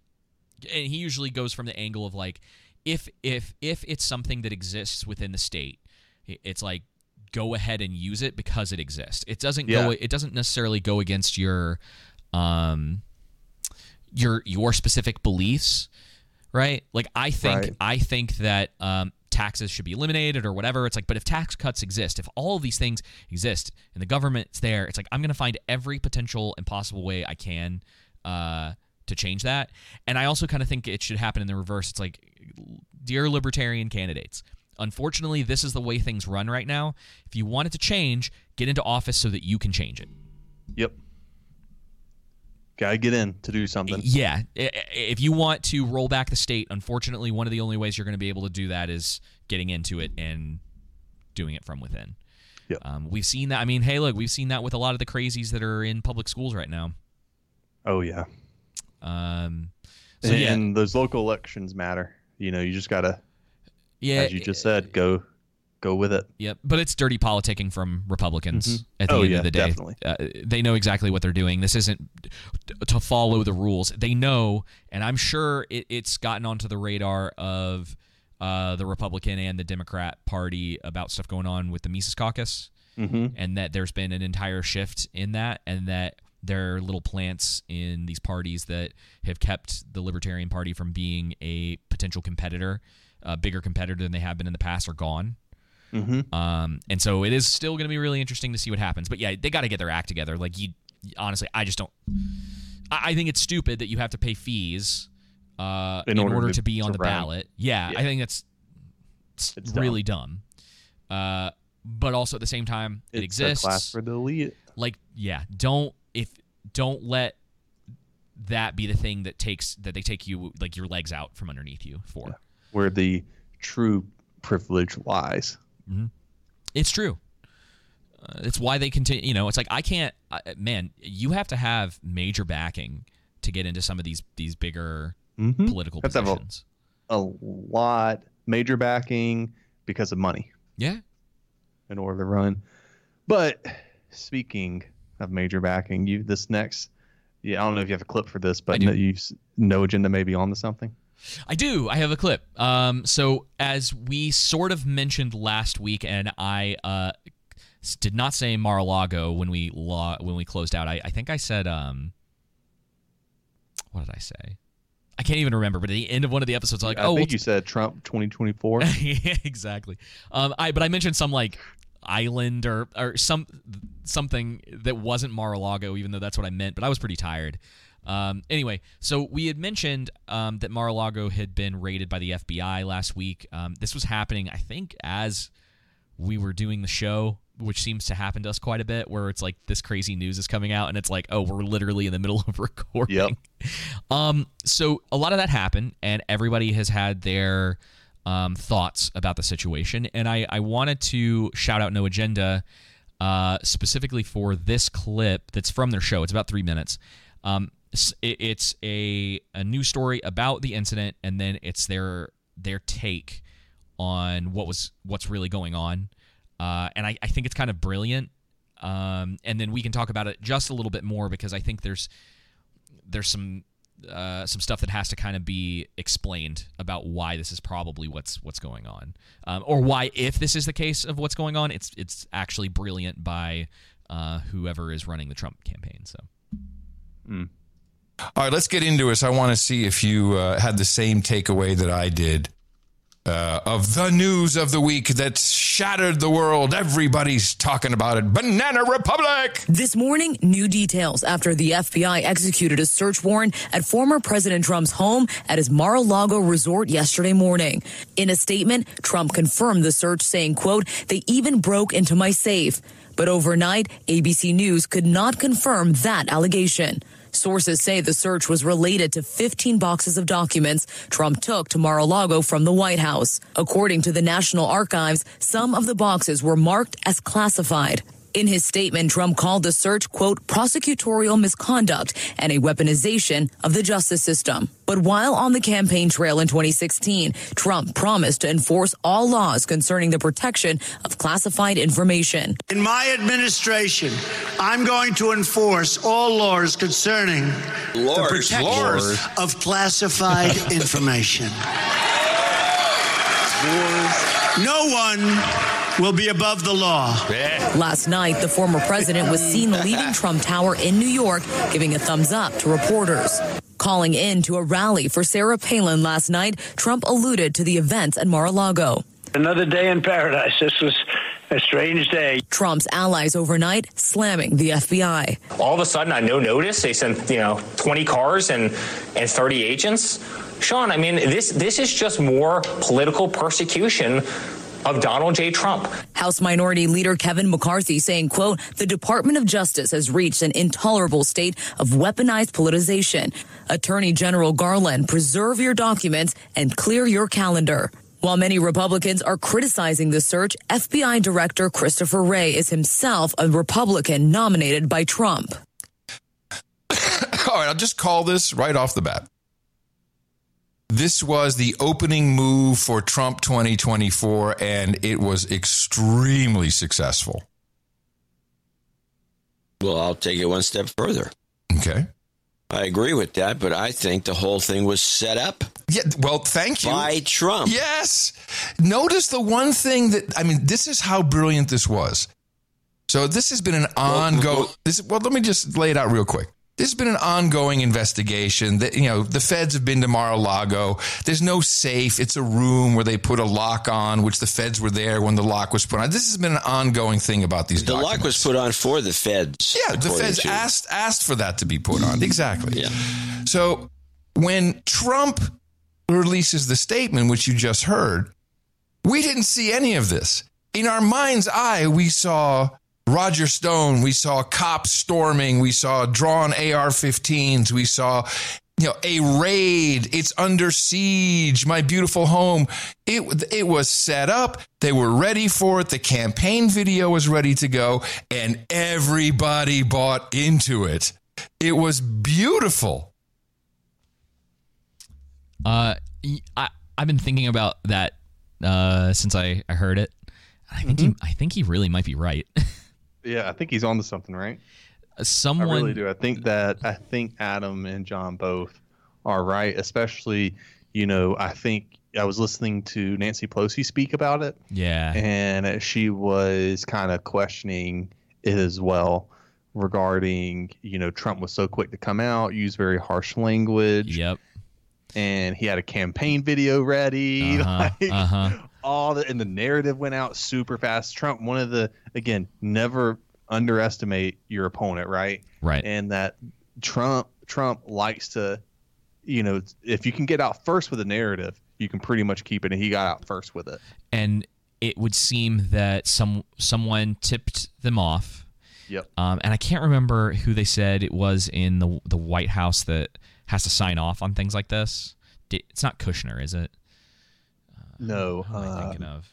and he usually goes from the angle of like if if if it's something that exists within the state, it's like go ahead and use it because it exists. It doesn't go it doesn't necessarily go against your um your your specific beliefs, right? Like I think Right. I think that um taxes should be eliminated or whatever. It's like, but if tax cuts exist, if all of these things exist and the government's there, it's like I'm going to find every potential and possible way I can uh, to change that. And I also kind of think it should happen in the reverse. It's like, dear libertarian candidates, unfortunately, this is the way things run right now. If you want it to change, get into office so that you can change it. Yep. Gotta get in to do something. Yeah, if you want to roll back the state, unfortunately, one of the only ways you're going to be able to do that is getting into it and doing it from within. Yep. Um, we've seen that. I mean, hey, look, we've seen that with a lot of the crazies that are in public schools right now. Oh yeah. Um, so and, yeah, and those local elections matter. You know, you just gotta, yeah, as you just said, go, go with it. Yep, but it's dirty politicking from Republicans Mhm. at the Oh, end yeah, of the day. definitely. Uh, they know exactly what they're doing. This isn't to follow the rules. They know, and I'm sure it, it's gotten onto the radar of uh, the Republican and the Democrat Party about stuff going on with the Mises Caucus, Mhm. and that there's been an entire shift in that, and that there are little plants in these parties that have kept the Libertarian Party from being a potential competitor, a bigger competitor than they have been in the past, are gone. Mm-hmm. Um, and so it is still going to be really interesting to see what happens. But yeah, they got to get their act together. Like you, honestly, I just don't. I, I think it's stupid that you have to pay fees uh, in, In order, order to, to- be on to the run. ballot. Yeah, Yeah. I think that's it's It's really dumb. Uh, but also at the same time, it It's a exists. class for the elite. like yeah, don't if don't let that be the thing that takes that they take you like your legs out from underneath you for. where the true privilege lies. It's true. Uh, it's why they continue. You know, it's like I can't. I, man, you have to have major backing to get into some of these these bigger Mhm. political Have to have a- positions. A lot major backing because of money Yeah. in order to run. But speaking of major backing, you this next, yeah, I don't know if you have a clip for this, but no, you s- no agenda maybe on to something. I do. I have a clip. Um, so as we sort of mentioned last week, and I uh, did not say Mar-a-Lago when we lo- when we closed out. I, I think I said um, what did I say? I can't even remember. But at the end of one of the episodes, I'm like, I oh, think we'll you said Trump 2024. yeah, exactly. Um, I but I mentioned some like island or or some something that wasn't Mar-a-Lago, even though that's what I meant. But I was pretty tired. Um, anyway, so we had mentioned um, that Mar-a-Lago had been raided by the FBI last week. Um, this was happening, I think, as we were doing the show, which seems to happen to us quite a bit, where it's like this crazy news is coming out, and it's like, oh, we're literally in the middle of recording. Yep. Um, so a lot of that happened, and everybody has had their um, thoughts about the situation. And I, I wanted to shout out No Agenda uh, specifically for this clip that's from their show. It's about three minutes. Um, it's a a news story about the incident, and then it's their their take on what was what's really going on. Uh, and I, I think it's kind of brilliant. Um, and then we can talk about it just a little bit more because I think there's there's some uh, some stuff that has to kind of be explained about why this is probably what's what's going on, um, or why if this is the case of what's going on, it's it's actually brilliant by uh, whoever is running the Trump campaign. So All right, let's get into it. I want to see if you uh, had the same takeaway that I did uh, of the news of the week that shattered the world. Everybody's talking about it. Banana Republic. This morning, new details after the FBI executed a search warrant at former President Trump's home at his Mar-a-Lago resort yesterday morning. In a statement, Trump confirmed the search saying, quote, they even broke into my safe. But overnight, ABC News could not confirm that allegation. Sources say the search was related to 15 boxes of documents Trump took to Mar-a-Lago from the White House. According to the National Archives, some of the boxes were marked as classified. In his statement, Trump called the search, quote, prosecutorial misconduct and a weaponization of the justice system. But while on the campaign trail in 2016, Trump promised to enforce all laws concerning the protection of classified information. In my administration, I'm going to enforce all laws concerning the protection laws. of classified information. No one will be above the law. Last night, the former president was seen leaving Trump Tower in New York, giving a thumbs up to reporters. Calling in to a rally for Sarah Palin last night, Trump alluded to the events at Mar-a-Lago. Another day in paradise. This was a strange day. Trump's allies overnight slamming the FBI. All of a sudden, on no notice, they sent you know 20 cars and and 30 agents. Sean, I mean, this this is just more political persecution of Donald J. Trump. House Minority Leader Kevin McCarthy saying, quote, the Department of Justice has reached an intolerable state of weaponized politicization. Attorney General Garland, preserve your documents and clear your calendar. While many Republicans are criticizing the search, FBI Director Christopher Wray is himself a Republican nominated by Trump. All right, I'll just call this right off the bat. This was the opening move for Trump 2024, and it was extremely successful. Well, I'll take it one step further. Okay. I agree with that, but I think the whole thing was set up. Yeah, well, thank you. By Trump. Yes. Notice the one thing that I mean, this is how brilliant this was. So this has been an ongoing this well, let me just lay it out real quick. This has been an ongoing investigation. That you know, the feds have been to Mar-a-Lago. There's no safe. It's a room where they put a lock on, which the feds were there when the lock was put on. This has been an ongoing thing about these. The lock was put on for the feds. Yeah, the feds to- asked asked for that to be put on. Exactly. Yeah. So when Trump releases the statement, which you just heard, we didn't see any of this. In our mind's eye, we saw Roger Stone, we saw cops storming, we saw drawn AR-15s, we saw you know a raid. It's under siege. My beautiful home. It it was set up. They were ready for it. The campaign video was ready to go, and everybody bought into it. It was beautiful. Uh, I I've been thinking about that uh since I I heard it. I think he I think he really might be right. Yeah, I think he's on to something, right? Someone I really do. I think that I think Adam and John both are right, especially, you know, I think I was listening to Nancy Pelosi speak about it. Yeah. And she was kind of questioning it as well regarding, you know, Trump was so quick to come out, use very harsh language. Yep. And he had a campaign video ready. Uh-huh, like, uh-huh. All the and the narrative went out super fast. Trump, one of the again, never underestimate your opponent, right? Right. And that Trump Trump likes to, you know, if you can get out first with a narrative, you can pretty much keep it. And he got out first with it. and it would seem that some someone tipped them off. Yep. Um, and I can't remember who they said it was in the the White House that has to sign off on things like this. It's not Kushner, is it? No, Who am I uh, thinking of?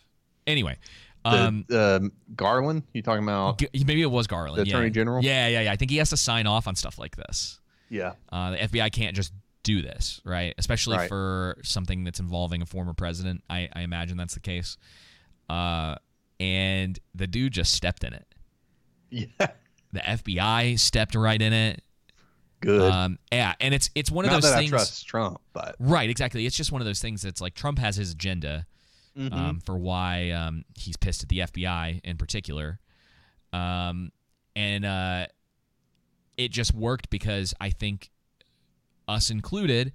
Anyway, the- um, um, Garland, you talking about? G- maybe it was Garland, the Attorney yeah. General? Yeah, yeah, yeah. I think he has to sign off on stuff like this. Yeah. Uh, the FBI can't just do this, right? Especially Right. for something that's involving a former president. I, I imagine that's the case. Uh, and the dude just stepped in it. Yeah. The FBI stepped right in it. Good. Um, yeah, and it's it's one of Not those that things. I trust Trump, but Right, exactly. It's just one of those things that's like Trump has his agenda Mhm. um, for why um, he's pissed at the FBI in particular. Um, and uh, it just worked because I think us included,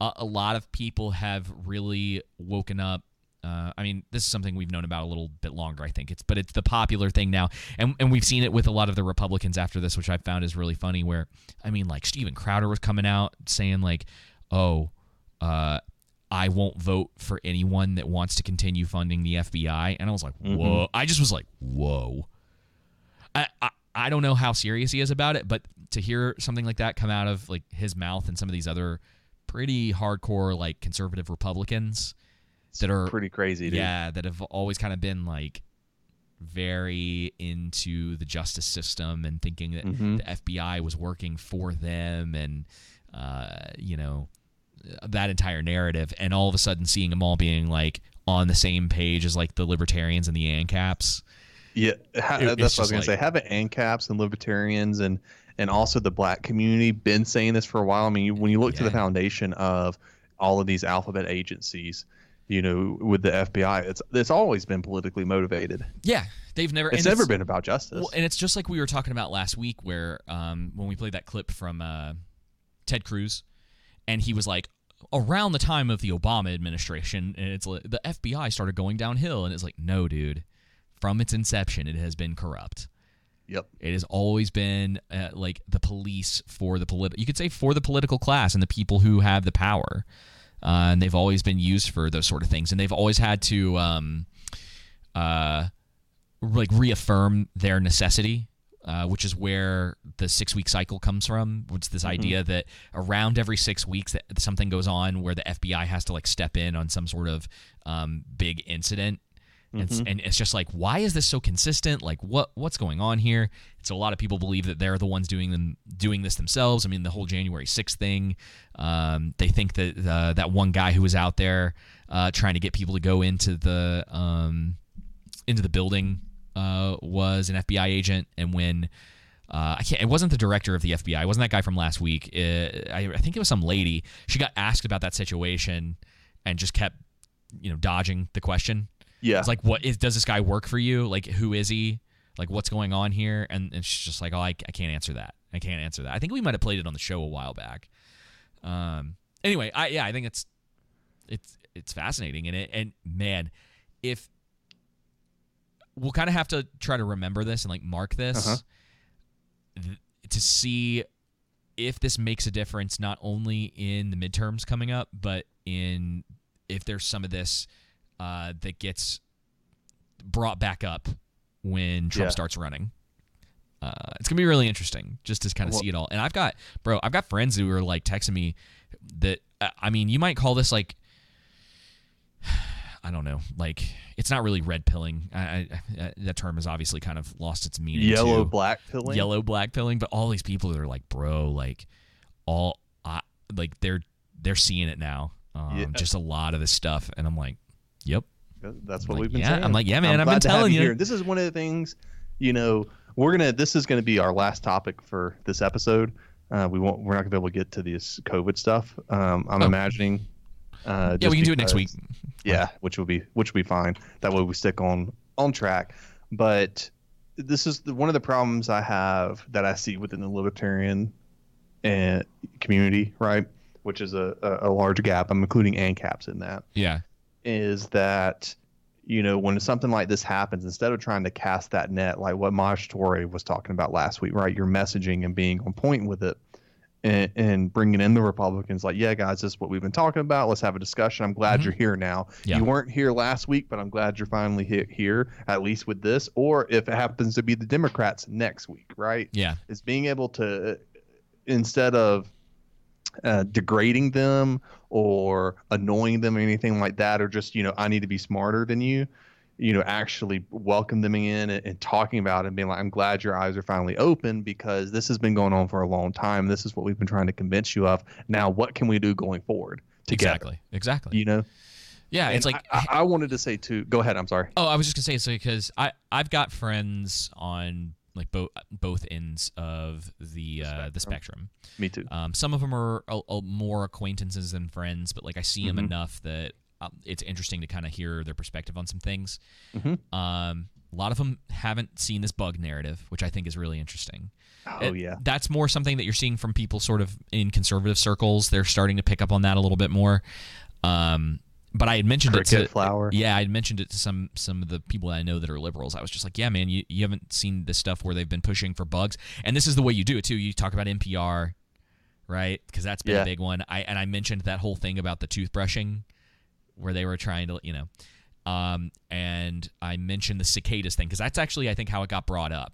a, a lot of people have really woken up. Uh, I mean, this is something we've known about a little bit longer, I think. It's but it's the popular thing now, and and we've seen it with a lot of the Republicans after this, which I found is really funny. Where I mean, like Steven Crowder was coming out saying like, "Oh, uh, I won't vote for anyone that wants to continue funding the FBI," and I was like, "Whoa!" I just was like, "Whoa." I, I I don't know how serious he is about it, but to hear something like that come out of like his mouth and some of these other pretty hardcore like conservative Republicans that are pretty crazy, dude. Yeah, that have always kind of been like very into the justice system and thinking that Mhm. the FBI was working for them and uh, you know that entire narrative and all of a sudden seeing them all being like on the same page as like the libertarians and the ANCAPs. Yeah, ha- It- that's what I was gonna say. Haven't ANCAPs and libertarians and and also the black community been saying this for a while? I mean, you, when you look to the foundation of all of these alphabet agencies, you know, with the FBI, it's it's always been politically motivated. Yeah, they've never. It's never been about justice. Well, and it's just like we were talking about last week, where um, when we played that clip from uh, Ted Cruz, and he was like, around the time of the Obama administration, and it's like, the FBI started going downhill, and it's like, no, dude, from its inception, it has been corrupt. Yep. It has always been uh, like the police for the polit. You could say for the political class and the people who have the power, uh, and they've always been used for those sort of things, and they've always had to, um, uh, like reaffirm their necessity. Uh, which is where the six week cycle comes from. Which is this Mm-hmm. idea that around every six weeks that something goes on where the FBI has to like step in on some sort of um, big incident. And, it's, Mhm. and it's just like, why is this so consistent? Like, what what's going on here? So a lot of people believe that they're the ones doing them doing this themselves. I mean, the whole January 6th thing. Um, they think that uh, that one guy who was out there uh, trying to get people to go into the um, into the building uh, was an FBI agent, and when uh, I can't, it wasn't the director of the FBI. It wasn't that guy from last week. Uh, I, I think it was some lady. She got asked about that situation and just kept, you know, dodging the question. Yeah. it's like, what is? Does this guy work for you? Like, who is he? Like, what's going on here? And, and she's just like, oh, I, I can't answer that. I can't answer that. I think we might have played it on the show a while back. Um. Anyway, I yeah, I think it's it's it's fascinating, and it and man, if we'll kind of have to try to remember this and like mark this Uh-huh. th- to see if this makes a difference not only in the midterms coming up, but in if there's some of this uh, that gets brought back up when Trump Yeah. starts running. Uh, it's gonna be really interesting just to kind of Well- see it all. And I've got, bro, I've got friends who are like texting me that uh, I mean, you might call this like I don't know, like it's not really red pilling. I, I, I, that term has obviously kind of lost its meaning. Yellow too. black pilling? Yellow black pilling, but all these people that are like, bro, like all, I, like they're they're seeing it now. Um, Yeah. Just a lot of this stuff, and I'm like, yep, That's what Like, we've been yeah, saying. I'm like, yeah, man, I'm I've glad been have telling you. here. This is one of the things, you know, we're gonna. This is gonna be our last topic for this episode. Uh, we won't. We're not gonna be able to get to this COVID stuff. Um, I'm Oh. imagining. Uh, Yeah, we can do it next week. Yeah, which will be which will be fine. That way we stick on on track. But this is the, one of the problems I have that I see within the libertarian and community, right? Which is a, a, a large gap. I'm including ANCAPs in that yeah, is that you know when something like this happens instead of trying to cast that net like what Maj Toure was talking about last week right your messaging and being on point with it and, and bringing in the Republicans like yeah guys this is what we've been talking about. Let's have a discussion. I'm glad Mhm. you're here now. Yeah. you weren't here last week but I'm glad you're finally he- here at least with this or if it happens to be the Democrats next week right? Yeah, is being able to instead of uh, degrading them or annoying them or anything like that or just you know i need to be smarter than you you know actually welcome them in and, and talking about it and being like i'm glad your eyes are finally open because this has been going on for a long time. This is what we've been trying to convince you of. Now what can we do going forward together? Exactly, exactly. you know? Yeah, it's like I, I wanted to say too go ahead i'm sorry. Oh, I was just gonna say it's because I I've got friends on like both both ends of the uh, the spectrum. me too Um, some of them are a, a more acquaintances than friends, but like I see them Mhm. enough that um, it's interesting to kind of hear their perspective on some things. Mhm. Um, a lot of them haven't seen this bug narrative, which I think is really interesting. oh It- yeah that's more something that you're seeing from people sort of in conservative circles. They're starting to pick up on that a little bit more. Um, but I had mentioned it to flower. Yeah, I had mentioned it to some some of the people that I know that are liberals. I was just like, yeah, man, you, you haven't seen this stuff where they've been pushing for bugs, and this is the way you do it too. You talk about NPR, right? Because that's been Yeah. a big one. I and I mentioned that whole thing about the toothbrushing, where they were trying to, you know, um, and I mentioned the cicadas thing because that's actually I think how it got brought up.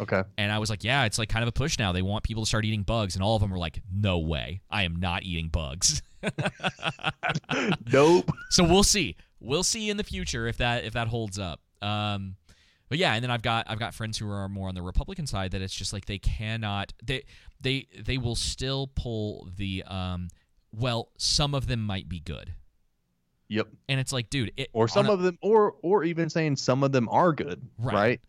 okay And I was like, yeah, it's like kind of a push now. They want people to start eating bugs. And all of them were like, no way. I am not eating bugs. nope so we'll see. We'll see in the future if that if that holds up. Um, but yeah, and then I've got I've got friends who are more on the Republican side that it's just like they cannot they they they will still pull the um well some of them might be good. Yep. And it's like, dude, it, or some a- of them, or or even saying some of them are good, Right. right?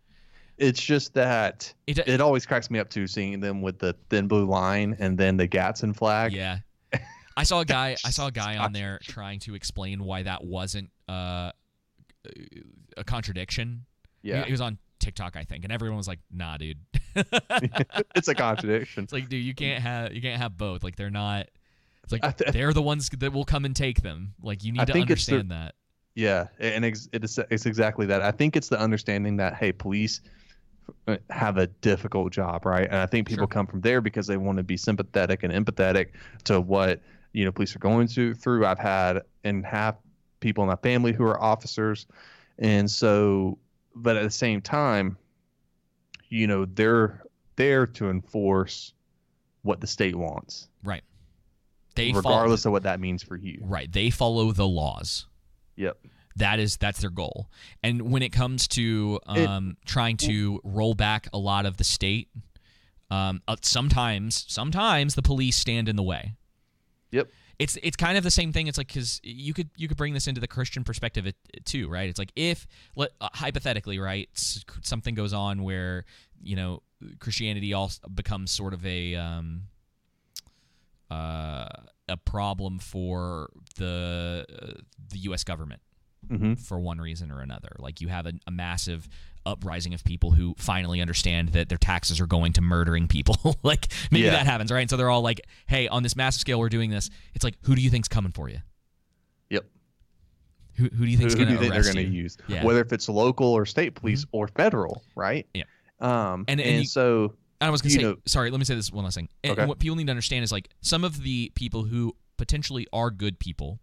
It's just that It- it, always cracks me up too, seeing them with the thin blue line and then the Gadsden flag. Yeah. I saw a guy I saw a guy on there trying to explain why that wasn't uh, a contradiction. Yeah. He, was on TikTok, I think, and everyone was like, "Nah, dude." it's a contradiction. It's like, dude, you can't have you can't have both. Like they're not It's like th- they're the ones that will come and take them. Like you need I to it's the- understand that. Yeah, and ex- it is, it's exactly that. I think it's the understanding that hey, police uh, have a difficult job, right? And I think people come from there because they want to be sympathetic and empathetic to what you know police are going to, through. I've had and have people in my family who are officers, and so, but at the same time, you know, they're there to enforce what the state wants, Right. They follow- regardless of what that means for you. Right. They follow the laws. Yep. That is that's their goal. And when it comes to It- um, trying to roll back a lot of the state, um, uh, sometimes sometimes the police stand in the way. Yep. It's it's kind of the same thing. It's like because you could you could bring this into the Christian perspective too, right? It's like if let, uh, hypothetically, right, s- something goes on where you know Christianity also becomes sort of a um, uh, a problem for the uh, the U.S. government Mhm. for one reason or another. Like you have a, a massive uprising of people who finally understand that their taxes are going to murdering people. like maybe Yeah. that happens, right? And so they're all like, "Hey, on this massive scale, we're doing this." It's like, who do you think's coming for you? Yep. Who, who do you think's who, who do you think they're going to use? Yeah. Mm-hmm. Whether if it's local or state police or federal, right? Yeah. Um, And- and, and you- so And I was gonna say, know- sorry, let me say this one last thing. And, and Okay. what people need to understand is like some of the people who potentially are good people,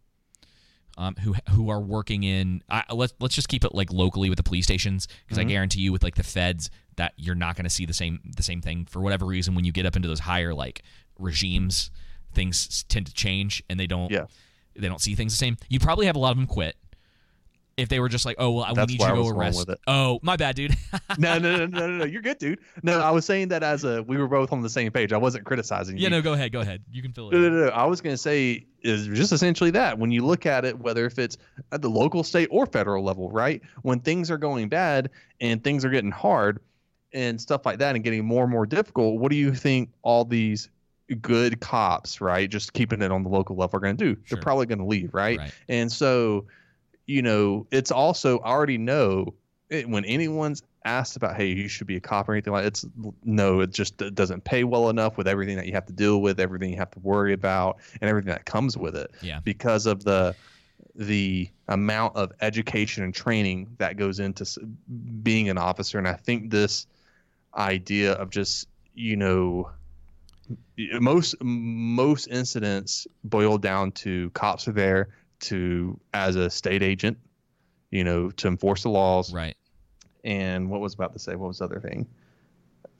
um, who who are working in, I, let's let's just keep it like locally with the police stations because I Mhm. guarantee you with like the feds that you're not going to see the same the same thing for whatever reason when you get up into those higher like regimes, things tend to change and they don't Yeah. they don't see things the same. You probably have a lot of them quit. If they were just like, oh well, I That's need you to go arrest. Oh, my bad, dude. no, no, no, no, no, no. You're good, dude. No, I was saying that as a we were both on the same page. I wasn't criticizing you. yeah, no, go ahead, go ahead. You can fill it. No, no, no. I was going to say is just essentially that when you look at it, whether if it's at the local, state, or federal level, right? When things are going bad and things are getting hard and stuff like that and getting more and more difficult, what do you think all these good cops, right? Just keeping it on the local level are going to do? Sure. They're probably going to leave, right? Right. And so, you know, it's also I already know it, when anyone's asked about, hey, you should be a cop or anything like it's no, it just it doesn't pay well enough with everything that you have to deal with, everything you have to worry about, and everything that comes with it. Yeah. Because of the the amount of education and training that goes into being an officer, and I think this idea of just you know most most incidents boil down to cops are there to as a state agent you know to enforce the laws right and what was about to say what was the other thing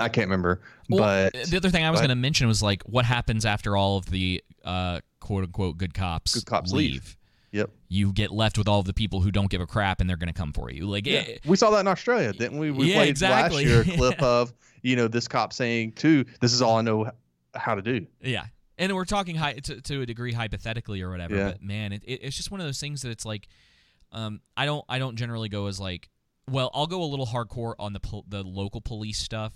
i can't remember Well, but the other thing I was going to mention was like what happens after all of the uh, quote unquote good cops, Good cops leave. Yep. You get left with all of the people who don't give a crap and they're going to come for you. Like, yeah. eh, we saw that in australia didn't we we Yeah, played exactly. last year a clip of you know this cop saying too this is all i know how to do yeah. And we're talking high, to, to a degree hypothetically or whatever, Yeah. but man, it, it, it's just one of those things that it's like, um, I don't, I don't generally go as like, well, I'll go a little hardcore on the pol- the local police stuff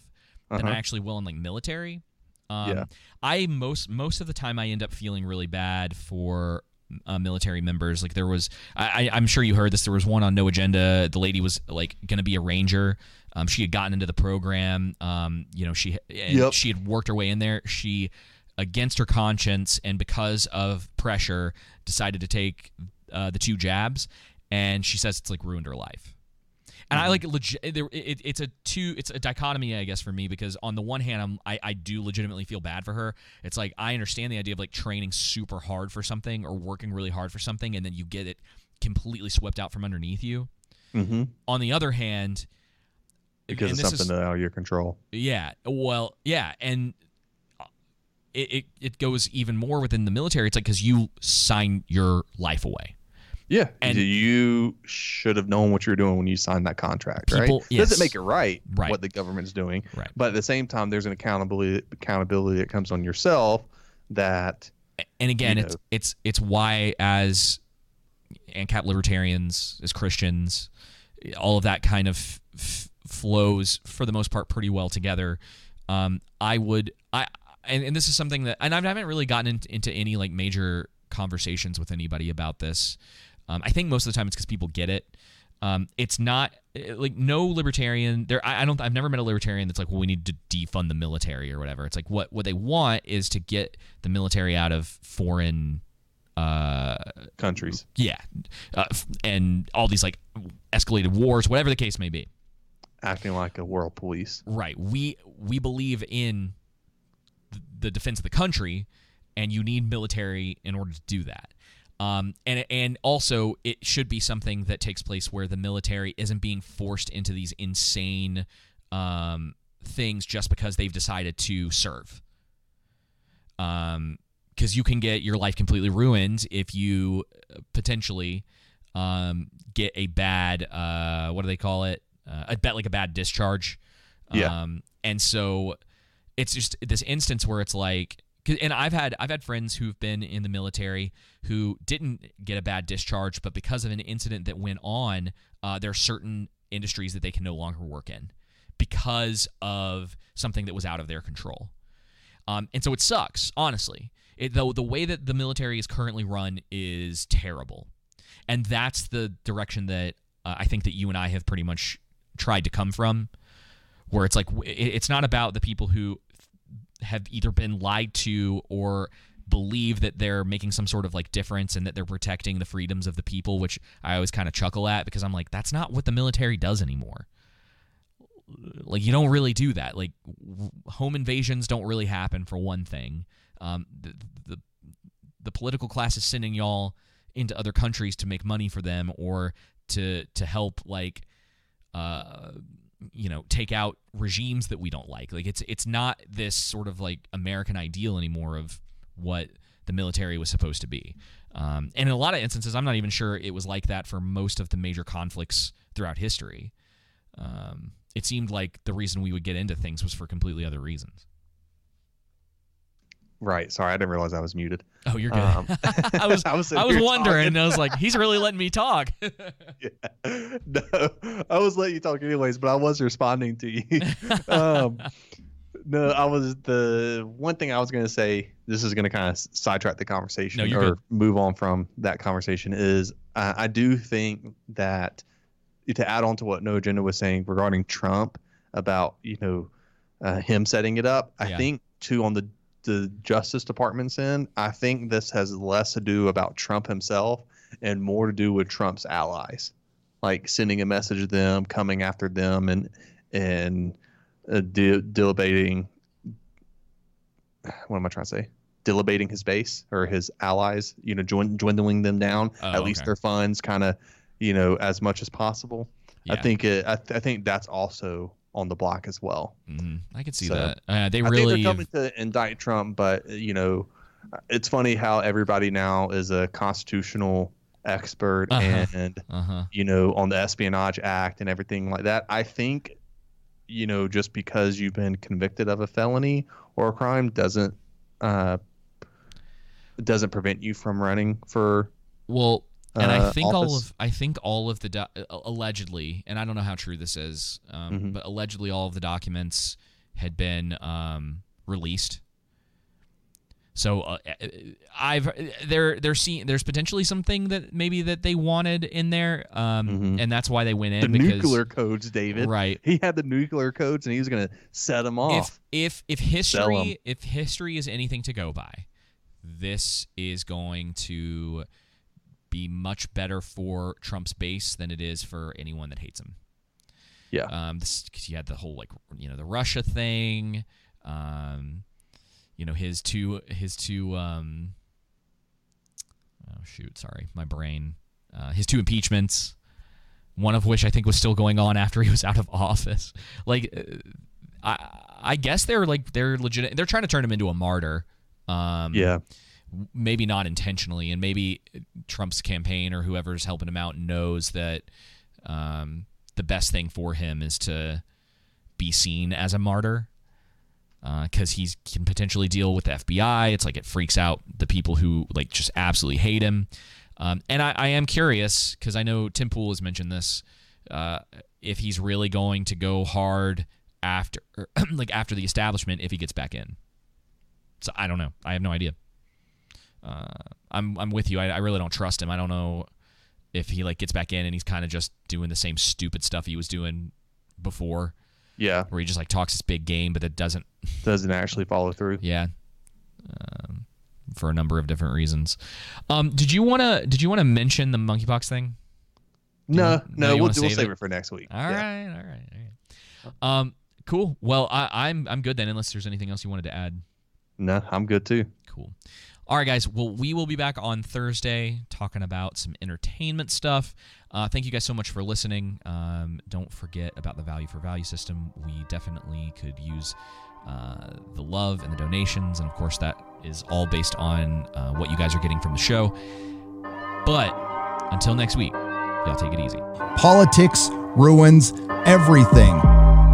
than I Uh-huh. actually will in like military. Um, Yeah. I most most of the time I end up feeling really bad for uh, military members. Like there was, I, I'm sure you heard this. There was one on No Agenda. The lady was like going to be a ranger. Um, she had gotten into the program. Um, you know, she and Yep. she had worked her way in there. She, against her conscience and because of pressure, decided to take uh, the two jabs, and she says it's like ruined her life. And I like legit. It, it's a two. It's a dichotomy, I guess, for me because on the one hand, I'm I, I do legitimately feel bad for her. It's like I understand the idea of like training super hard for something or working really hard for something, and then you get it completely swept out from underneath you. mm-hmm. On the other hand, because of something is- out of your control yeah. Well, yeah, and it, it it goes even more within the military. It's like because you sign your life away. Yeah, And- you should have known what you were doing when you signed that contract, People- right? yes. Doesn't make it right, Right. what the government's doing, Right. But at the same time, there's an accountability accountability that comes on yourself that and again it's know. it's it's why as ANCAP libertarians as Christians all of that kind of f- flows for the most part pretty well together um, I would I and, and this is something that and I haven't really gotten in, into any like major conversations with anybody about this. Um, I think most of the time it's because people get it. Um, it's not eh, like no libertarian there I, I don't I've never met a libertarian that's like well we need to defund the military or whatever. It's like what what they want is to get the military out of foreign uh countries. Yeah. Uh, and all these like escalated wars whatever the case may be. Acting like a world police. right. We we believe in the defense of the country and you need military in order to do that. Um, and and also it should be something that takes place where the military isn't being forced into these insane um, things just because they've decided to serve. Um because you can get your life completely ruined if you uh, potentially um get a bad uh what do they call it? Uh, a bet like a bad discharge. Yeah. um and so it's just this instance where it's like and I've had I've had friends who've been in the military who didn't get a bad discharge, but because of an incident that went on, uh, there are certain industries that they can no longer work in because of something that was out of their control. Um, and so it sucks, honestly. It, though the way that the military is currently run is terrible, and that's the direction that uh, I think that you and I have pretty much tried to come from, where it's like it's not about the people who have either been lied to or believe that they're making some sort of like difference and that they're protecting the freedoms of the people, which I always kind of chuckle at because I'm like, that's not what the military does anymore. Like you don't really do that. Like w- home invasions don't really happen for one thing. Um, the, the the political class is sending y'all into other countries to make money for them or to to help like uh you know take out regimes that we don't like. Like it's it's not this sort of like american ideal anymore of what the military was supposed to be. Um, and in a lot of instances i'm not even sure it was like that for most of the major conflicts throughout history. Um, it seemed like the reason we would get into things was for completely other reasons Right. Sorry, I didn't realize I was muted. oh you're good Um, i was i was, sitting here wondering i was like he's really letting me talk yeah. no, I was letting you talk anyways, but I was responding to you. um, no, I was the one thing I was going to say. This is going to kind of sidetrack the conversation No, you're or good. move on from that conversation. Is I, I do think that to add on to what No Agenda was saying regarding Trump about you know uh, him setting it up. I Yeah. think too on the the Justice Department's in, I think this has less to do about Trump himself and more to do with Trump's allies, like sending a message to them, coming after them, and and uh, de-. What am I trying to say? Dilabating his base or his allies, you know, dwin- dwindling them down, Oh, at least their funds, kind of, you know, as much as possible. I think it. I, th- I think that's also on the block as well. Mhm. i can see So, that uh, they I really think they're coming to indict Trump, but you know, it's funny how everybody now is a constitutional expert Uh-huh. and uh-huh you know on the Espionage Act and everything like that. I think you know just because you've been convicted of a felony or a crime doesn't uh doesn't prevent you from running for Well, and I uh, think all of I think all of the do- uh, allegedly, and I don't know how true this is, um, Mhm. but allegedly all of the documents had been um, released. So uh, uh, I've there there's potentially something that maybe that they wanted in there, um, and that's why they went in Mm-hmm. the because nuclear codes, David. Right. He had the nuclear codes and he was going to set them off. if if if history if history is anything to go by, this is going to be much better for Trump's base than it is for anyone that hates him. Yeah. Um, because you had the whole like you know the Russia thing, um, you know his two his two um. Oh shoot! Sorry, my brain. Uh, his two impeachments, one of which I think was still going on after he was out of office. Like, uh, I I guess they're like they're legit. They're trying to turn him into a martyr. Um, Yeah. Maybe not intentionally, and maybe Trump's campaign or whoever's helping him out knows that um, the best thing for him is to be seen as a martyr because uh, he can potentially deal with the FBI. It's like it freaks out the people who like just absolutely hate him. Um, and I, I, am curious because I know Tim Pool has mentioned this. Uh, if he's really going to go hard after, like after the establishment, if he gets back in. So I don't know. I have no idea. Uh, I'm I'm with you. I, I really don't trust him. I don't know if he like gets back in and he's kind of just doing the same stupid stuff he was doing before. Yeah, where he just like talks this big game, but that doesn't doesn't actually follow through. Yeah, um, for a number of different reasons. Um, did you want to did you want to mention the monkeypox thing? No, you, no, we'll, we'll save, save it? it? for next week. All yeah. right, all right, all right. Um, cool. Well, I, I'm I'm good then, unless there's anything else you wanted to add. No, I'm good too. Cool. All right, guys. Well, we will be back on Thursday talking about some entertainment stuff. Uh, thank you guys so much for listening. Um, don't forget about the value for value system. We definitely could use uh, the love and the donations. And of course, that is all based on uh, what you guys are getting from the show. But until next week, y'all take it easy. Politics ruins everything.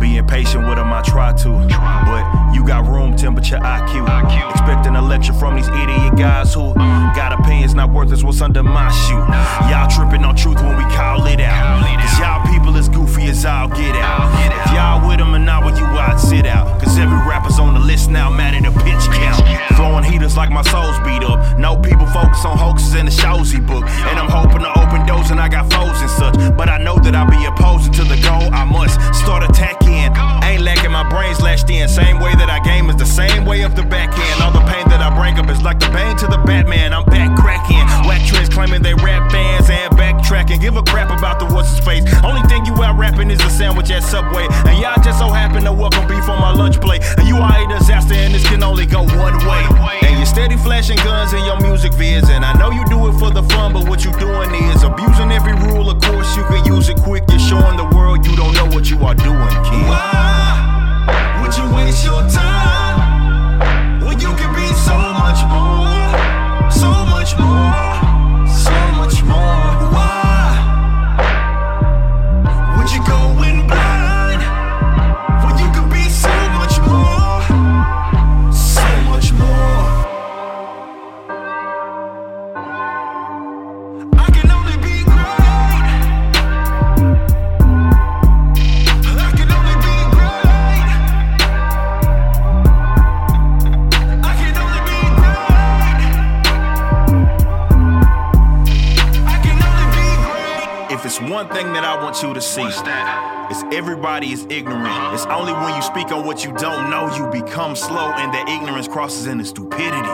Being patient with them, I try to. But you got room temperature IQ. Expecting a lecture from these idiot guys who got opinions not worth as what's under my shoe. Y'all tripping on truth when we call it out. Cause y'all people as goofy as I'll get out. If y'all with them and not with you, I'd sit out. Cause every rapper's on the list now, mad at a pitch count. Flowing heaters like my soul's beat up. No people focus on hoaxes in the shows he book. And I'm hoping to open doors and I got foes and such. But I know that I'll be opposing to the goal. I must start attacking. Ain't lacking my brains lashed in. Same way that I game is the same way of the backhand. All the pain that I bring up is like the bane to the Batman. I'm back cracking. Whack trends claiming they rap bands and backtracking. Give a crap about the what's his face. Only thing you out rapping is a sandwich at Subway. And y'all just so happen to welcome beef on my lunch plate. And you are a disaster and this can only go one way. And you're steady flashing guns in your music vids. And I know you do it for the fun, but what you doing is abusing every rule. Of course, you can use it quick. You're showing the world you don't know what you are doing, kid. Why would you waste your time when you can be so much more, so much more, it's one thing that I want you to see, it's everybody is ignorant. It's only when you speak on what you don't know, you become slow, and that ignorance crosses into stupidity.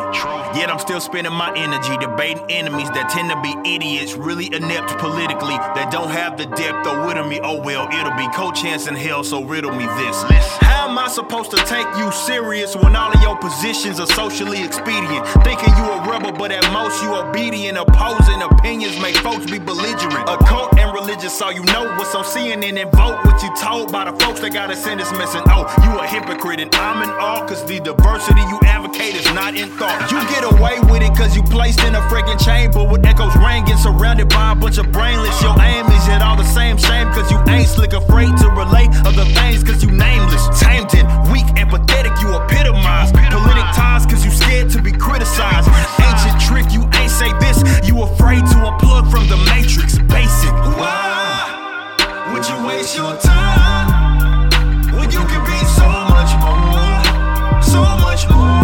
Yet I'm still spending my energy debating enemies that tend to be idiots, really inept politically, that don't have the depth or wit of me. Oh well, it'll be co-chance in hell, so riddle me this. How am I supposed to take you serious when all of your positions are socially expedient? Thinking you a rebel, but at most you obedient. Opposing opinions make folks be belligerent. Occult and religious, so you know what's on CNN and vote what you told by the folks that got a sentence missing. Oh, you a hypocrite and I'm in awe, cause the diversity you communicators, not in thought. You get away with it cause you placed in a friggin' chamber with echoes ringing, surrounded by a bunch of brainless. Your aim is yet all the same shame cause you ain't slick, afraid to relate other things cause you nameless. Tamed and weak, empathetic, you epitomize. Politic ties cause you scared to be criticized. Ancient trick, you ain't say this, you afraid to unplug from the matrix. Basic. Why would you waste your time when you can be so much more? so much more.